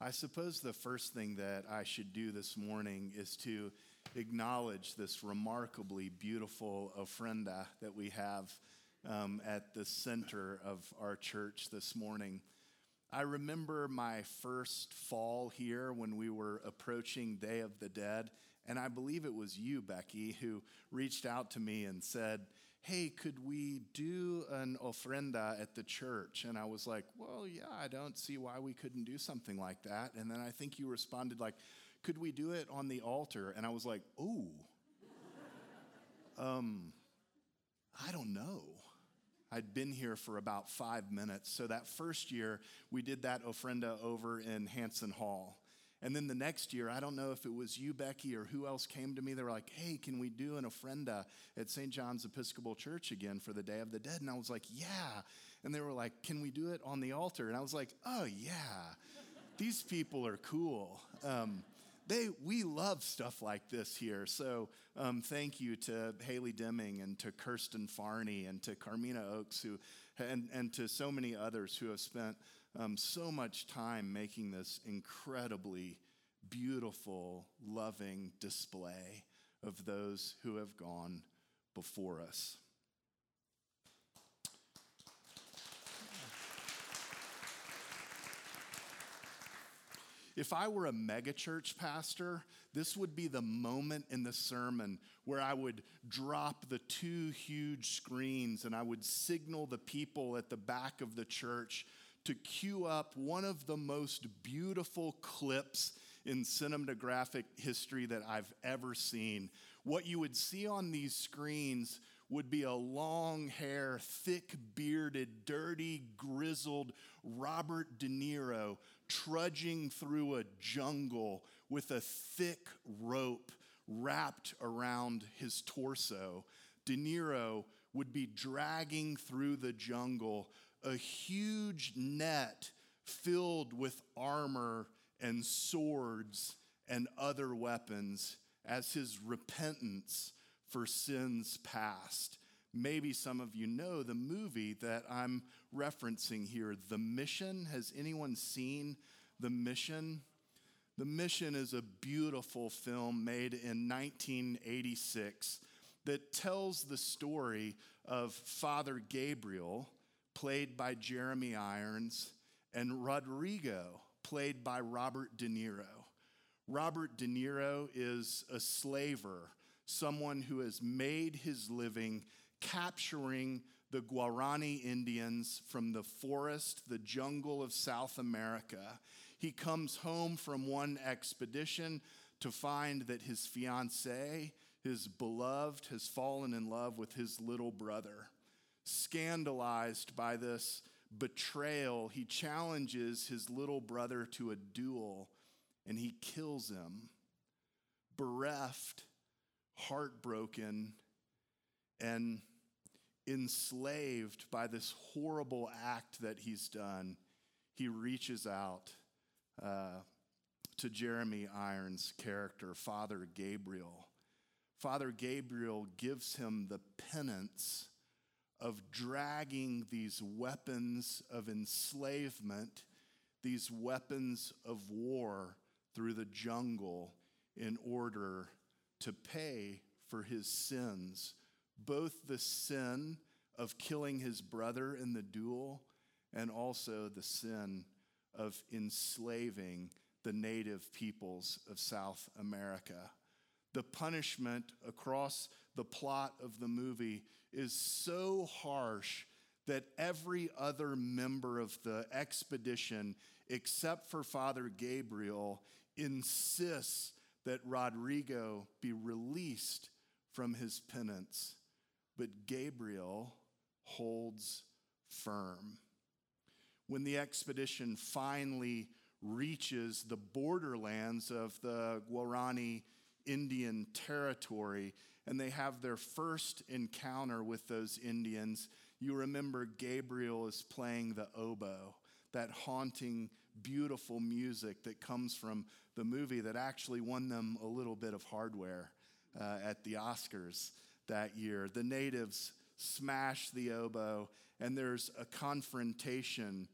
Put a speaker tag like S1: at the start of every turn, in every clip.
S1: I suppose the first thing that I should do this morning is to acknowledge this remarkably beautiful ofrenda that we have um, at the center of our church this morning. I remember my first fall here when we were approaching Day of the Dead, and I believe it was you, Becky, who reached out to me and said, Hey, could we do an ofrenda at the church? And I was like, Well, yeah, I don't see why we couldn't do something like that. And then I think you responded, like, Could we do it on the altar? And I was like, Oh, um, I don't know. I'd been here for about five minutes. So that first year, we did that ofrenda over in Hanson Hall. And then the next year, I don't know if it was you, Becky, or who else came to me. They were like, hey, can we do an ofrenda at St. John's Episcopal Church again for the Day of the Dead? And I was like, yeah. And they were like, can we do it on the altar? And I was like, oh, yeah. These people are cool. Um, they, we love stuff like this here. So um, thank you to Haley Deming and to Kirsten Farney and to Carmina Oaks who, and, and to so many others who have spent um, so much time making this incredibly beautiful, loving display of those who have gone before us. If I were a megachurch pastor, this would be the moment in the sermon where I would drop the two huge screens and I would signal the people at the back of the church to cue up one of the most beautiful clips in cinematographic history that I've ever seen. What you would see on these screens would be a long hair, thick bearded, dirty, grizzled Robert De Niro trudging through a jungle with a thick rope wrapped around his torso. De Niro would be dragging through the jungle a huge net filled with armor and swords and other weapons as his repentance for sins past. Maybe some of you know the movie that I'm referencing here, The Mission. Has anyone seen The Mission? The Mission is a beautiful film made in 1986 that tells the story of Father Gabriel played by Jeremy Irons, and Rodrigo, played by Robert De Niro. Robert De Niro is a slaver, someone who has made his living capturing the Guarani Indians from the forest, the jungle of South America. He comes home from one expedition to find that his fiancee, his beloved, has fallen in love with his little brother scandalized by this betrayal, he challenges his little brother to a duel and he kills him. Bereft, heartbroken, and enslaved by this horrible act that he's done, he reaches out uh, to Jeremy Irons' character, Father Gabriel. Father Gabriel gives him the penance of dragging these weapons of enslavement, these weapons of war through the jungle in order to pay for his sins, both the sin of killing his brother in the duel and also the sin of enslaving the native peoples of South America. The punishment across the plot of the movie is so harsh that every other member of the expedition, except for Father Gabriel, insists that Rodrigo be released from his penance. But Gabriel holds firm. When the expedition finally reaches the borderlands of the Guarani Indian territory and they have their first encounter with those Indians, you remember Gabriel is playing the oboe, that haunting, beautiful music that comes from the movie that actually won them a little bit of hardware uh, at the Oscars that year. The natives smash the oboe, and there's a confrontation.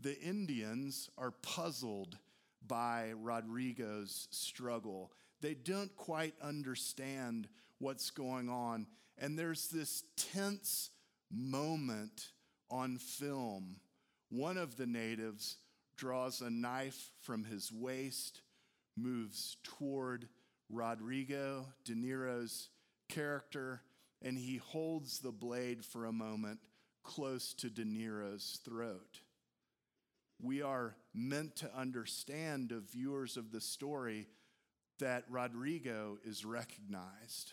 S1: The Indians are puzzled by Rodrigo's struggle. They don't quite understand what's going on. And there's this tense moment on film. One of the natives draws a knife from his waist, moves toward Rodrigo De Niro's character, and he holds the blade for a moment close to De Niro's throat. We are meant to understand, as viewers of the story, that Rodrigo is recognized,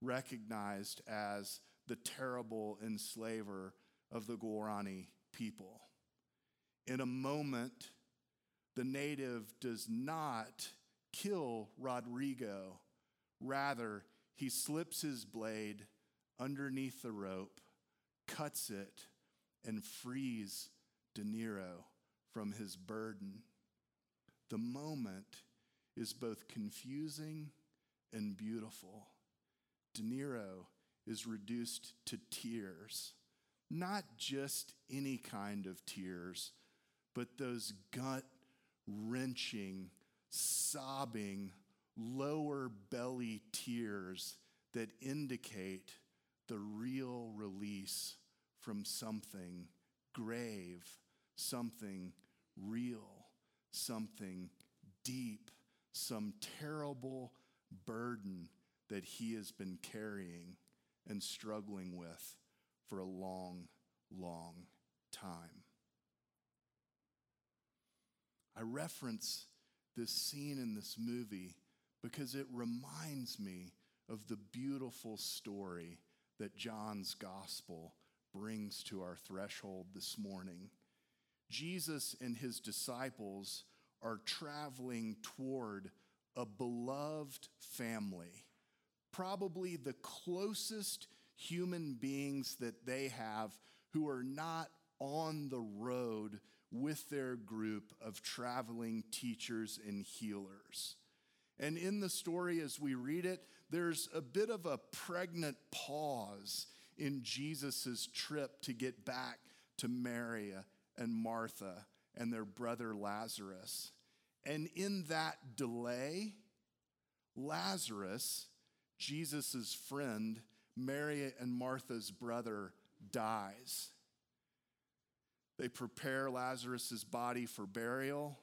S1: recognized as the terrible enslaver of the Guarani people. In a moment, the native does not kill Rodrigo. Rather, he slips his blade underneath the rope, cuts it, and frees De Niro from his burden. The moment is both confusing and beautiful. De Niro is reduced to tears, not just any kind of tears, but those gut wrenching, sobbing, lower belly tears that indicate the real release from something grave, something real, something deep, some terrible burden that he has been carrying and struggling with for a long, long time. I reference this scene in this movie because it reminds me of the beautiful story that John's gospel brings to our threshold this morning. Jesus and his disciples are traveling toward a beloved family, probably the closest human beings that they have who are not on the road with their group of traveling teachers and healers. And in the story, as we read it, there's a bit of a pregnant pause in Jesus' trip to get back to Mary and Martha and their brother Lazarus. And in that delay, Lazarus, Jesus' friend, Mary and Martha's brother, dies. They prepare Lazarus' body for burial.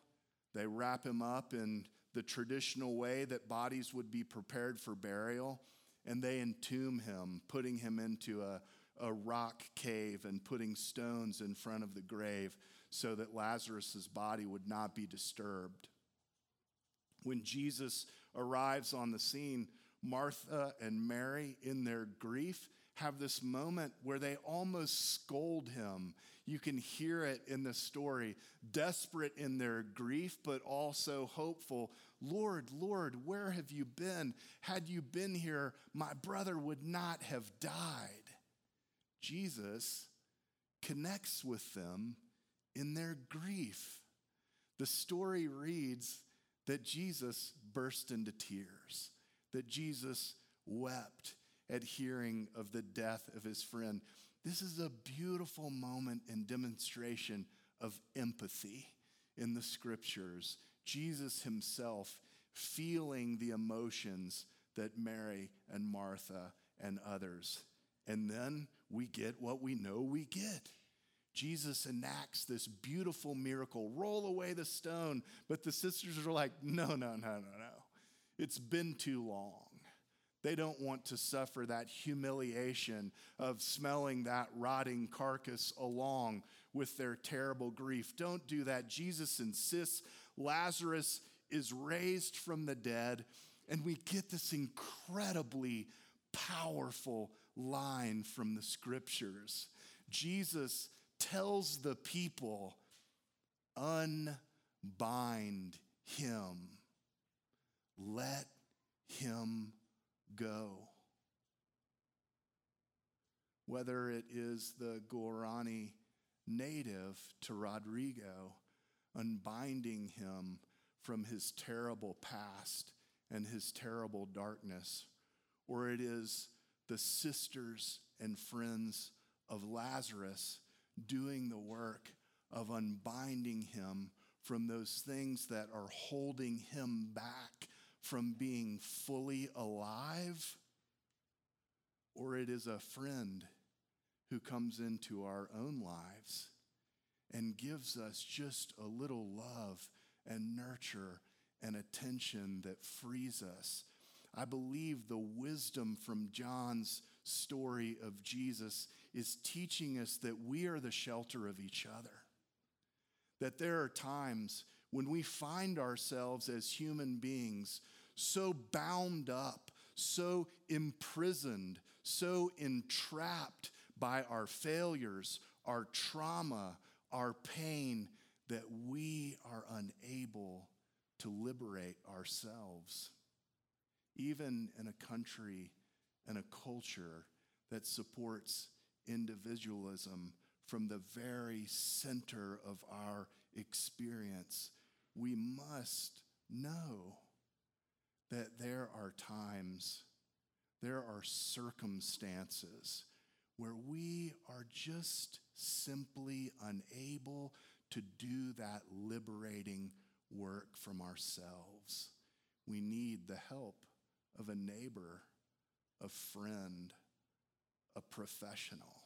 S1: They wrap him up in the traditional way that bodies would be prepared for burial, and they entomb him, putting him into a, a rock cave and putting stones in front of the grave so that Lazarus' body would not be disturbed. When Jesus arrives on the scene, Martha and Mary, in their grief, have this moment where they almost scold him. You can hear it in the story, desperate in their grief, but also hopeful. Lord, Lord, where have you been? Had you been here, my brother would not have died. Jesus connects with them in their grief. The story reads that Jesus burst into tears, that Jesus wept at hearing of the death of his friend. This is a beautiful moment and demonstration of empathy in the scriptures. Jesus himself feeling the emotions that Mary and Martha and others. And then we get what we know we get. Jesus enacts this beautiful miracle roll away the stone. But the sisters are like, no, no, no, no, no. It's been too long. They don't want to suffer that humiliation of smelling that rotting carcass along with their terrible grief. Don't do that. Jesus insists Lazarus is raised from the dead, and we get this incredibly powerful line from the scriptures. Jesus tells the people, unbind him, let him go. Whether it is the Guarani native to Rodrigo, unbinding him from his terrible past and his terrible darkness, or it is the sisters and friends of Lazarus doing the work of unbinding him from those things that are holding him back from being fully alive, or it is a friend who comes into our own lives and gives us just a little love and nurture and attention that frees us. I believe the wisdom from John's story of Jesus is teaching us that we are the shelter of each other. That there are times when we find ourselves as human beings so bound up, so imprisoned, so entrapped by our failures, our trauma, our pain, that we are unable to liberate ourselves. Even in a country and a culture that supports individualism from the very center of our experience, we must know that there are times, there are circumstances where we are just simply unable to do that liberating work from ourselves. We need the help of a neighbor, a friend, a professional.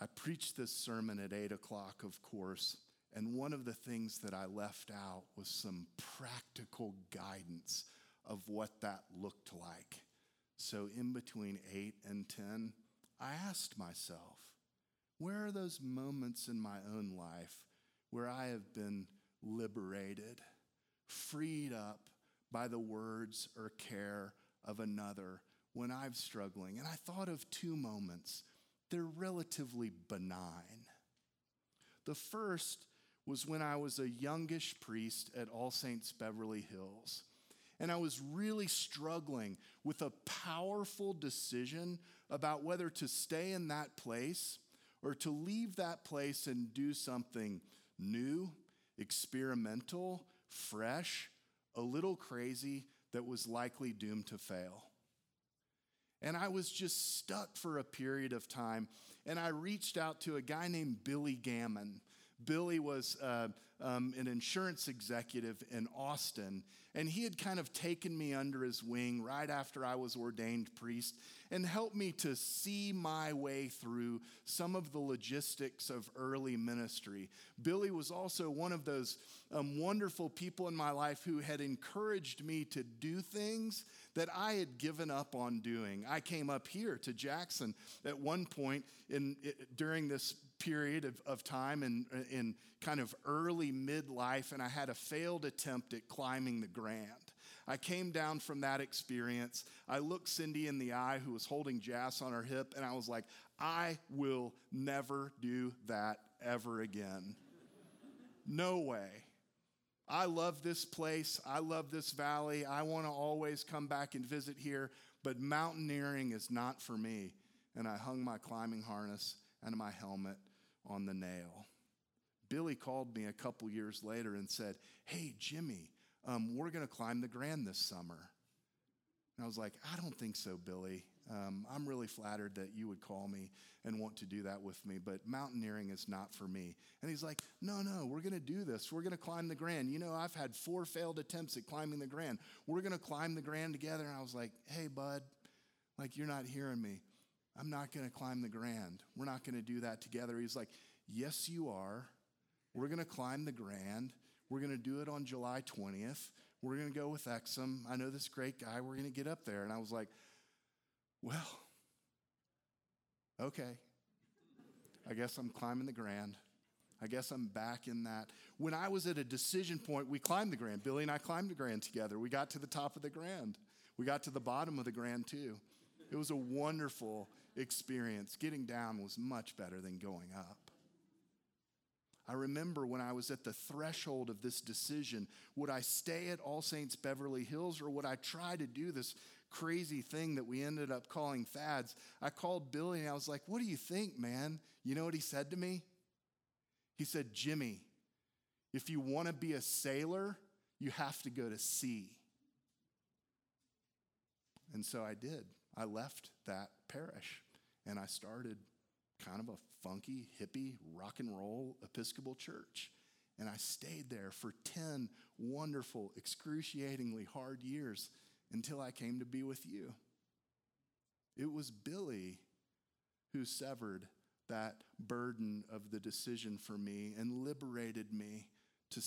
S1: I preached this sermon at 8 o'clock, of course, and one of the things that I left out was some practical guidance of what that looked like. So, in between 8 and 10, I asked myself, where are those moments in my own life where I have been liberated, freed up by the words or care of another when I'm struggling? And I thought of two moments. They're relatively benign. The first was when I was a youngish priest at All Saints Beverly Hills. And I was really struggling with a powerful decision about whether to stay in that place or to leave that place and do something new, experimental, fresh, a little crazy that was likely doomed to fail. And I was just stuck for a period of time. And I reached out to a guy named Billy Gammon. Billy was uh, um, an insurance executive in Austin, and he had kind of taken me under his wing right after I was ordained priest and helped me to see my way through some of the logistics of early ministry. Billy was also one of those um, wonderful people in my life who had encouraged me to do things that I had given up on doing. I came up here to Jackson at one point in, during this period of, of time in, in kind of early midlife, and I had a failed attempt at climbing the Grand. I came down from that experience. I looked Cindy in the eye, who was holding Jas on her hip, and I was like, I will never do that ever again. No way. I love this place. I love this valley. I want to always come back and visit here, but mountaineering is not for me. And I hung my climbing harness and my helmet on the nail. Billy called me a couple years later and said, Hey, Jimmy, um, we're going to climb the Grand this summer. And I was like, I don't think so, Billy. Um, I'm really flattered that you would call me and want to do that with me, but mountaineering is not for me. And he's like, No, no, we're going to do this. We're going to climb the Grand. You know, I've had four failed attempts at climbing the Grand. We're going to climb the Grand together. And I was like, Hey, bud, like, you're not hearing me. I'm not going to climb the Grand. We're not going to do that together. He's like, Yes, you are. We're going to climb the Grand. We're going to do it on July 20th. We're going to go with Exum. I know this great guy. We're going to get up there. And I was like, Well, okay. I guess I'm climbing the Grand. I guess I'm back in that. When I was at a decision point, we climbed the Grand. Billy and I climbed the Grand together. We got to the top of the Grand. We got to the bottom of the Grand too. It was a wonderful experience. Getting down was much better than going up. I remember when I was at the threshold of this decision would I stay at All Saints Beverly Hills or would I try to do this crazy thing that we ended up calling Thad's? I called Billy and I was like, What do you think, man? You know what he said to me? He said, Jimmy, if you want to be a sailor, you have to go to sea. And so I did. I left that parish and I started kind of a funky, hippie, rock and roll Episcopal church. And I stayed there for 10 wonderful, excruciatingly hard years until I came to be with you. It was Billy who severed that burden of the decision for me and liberated me to,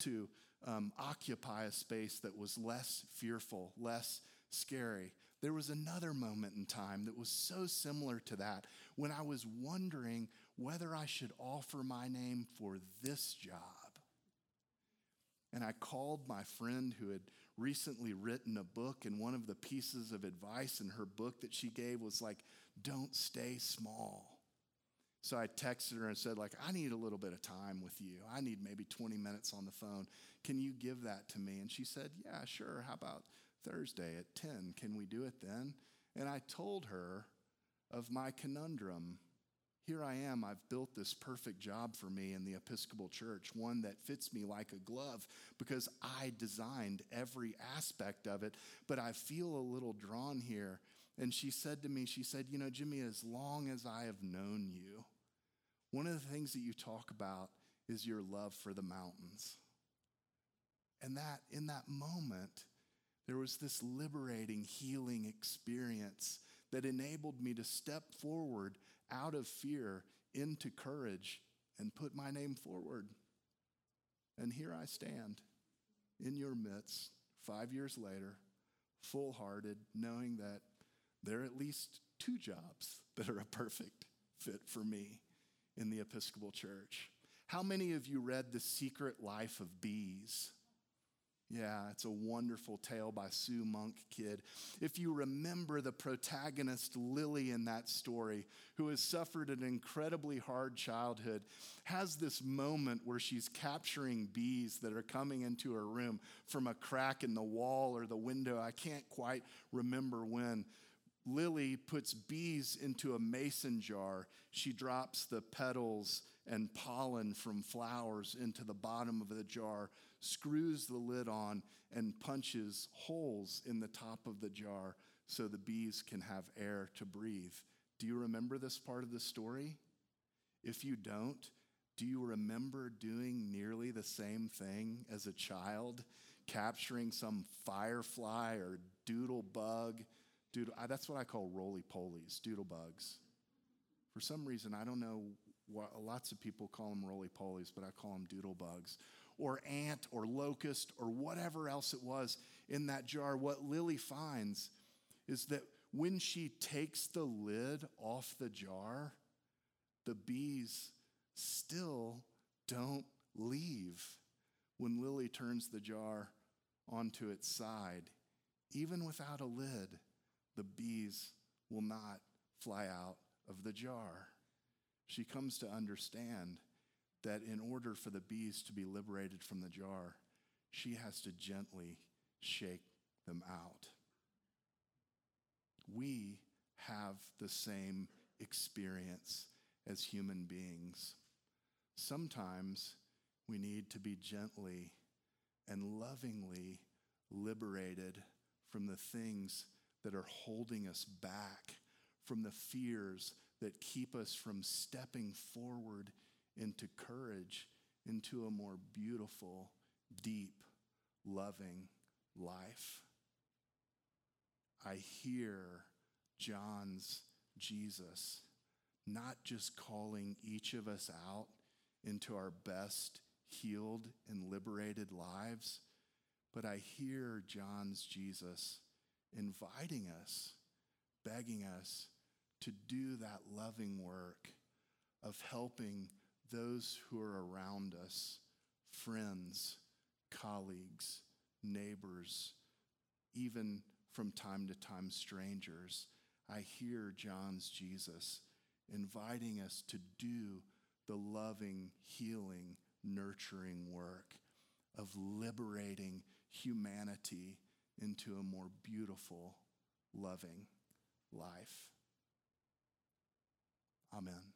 S1: to um, occupy a space that was less fearful, less scary. There was another moment in time that was so similar to that when I was wondering whether I should offer my name for this job. And I called my friend who had recently written a book, and one of the pieces of advice in her book that she gave was like, don't stay small. So I texted her and said, like, I need a little bit of time with you. I need maybe 20 minutes on the phone. Can you give that to me? And she said, Yeah, sure. How about Thursday at 10? Can we do it then? And I told her of my conundrum. Here I am, I've built this perfect job for me in the Episcopal Church, one that fits me like a glove because I designed every aspect of it, but I feel a little drawn here. And she said to me, She said, You know, Jimmy, as long as I have known you, one of the things that you talk about is your love for the mountains. And that in that moment, there was this liberating, healing experience that enabled me to step forward out of fear into courage and put my name forward. And here I stand in your midst, five years later, full hearted, knowing that there are at least two jobs that are a perfect fit for me in the Episcopal Church. How many of you read The Secret Life of Bees? Yeah, it's a wonderful tale by Sue Monk Kidd. If you remember the protagonist, Lily, in that story, who has suffered an incredibly hard childhood, has this moment where she's capturing bees that are coming into her room from a crack in the wall or the window. I can't quite remember when. Lily puts bees into a mason jar. She drops the petals and pollen from flowers into the bottom of the jar, screws the lid on, and punches holes in the top of the jar so the bees can have air to breathe. Do you remember this part of the story? If you don't, do you remember doing nearly the same thing as a child, capturing some firefly or doodle bug? Doodle, uh, that's what I call roly polies, doodle bugs. For some reason, I don't know lots of people call them roly polies, but I call them doodle bugs, or ant, or locust, or whatever else it was in that jar. What Lily finds is that when she takes the lid off the jar, the bees still don't leave. When Lily turns the jar onto its side, even without a lid, the bees will not fly out of the jar she comes to understand that in order for the bees to be liberated from the jar, she has to gently shake them out. We have the same experience as human beings. Sometimes we need to be gently and lovingly liberated from the things that are holding us back, from the fears that keep us from stepping forward into courage, into a more beautiful, deep, loving life. I hear John's Jesus not just calling each of us out into our best healed and liberated lives, but I hear John's Jesus inviting us, begging us to do that loving work of helping those who are around us friends, colleagues, neighbors, even from time to time strangers. I hear John's Jesus inviting us to do the loving, healing, nurturing work of liberating humanity into a more beautiful, loving life. Amen.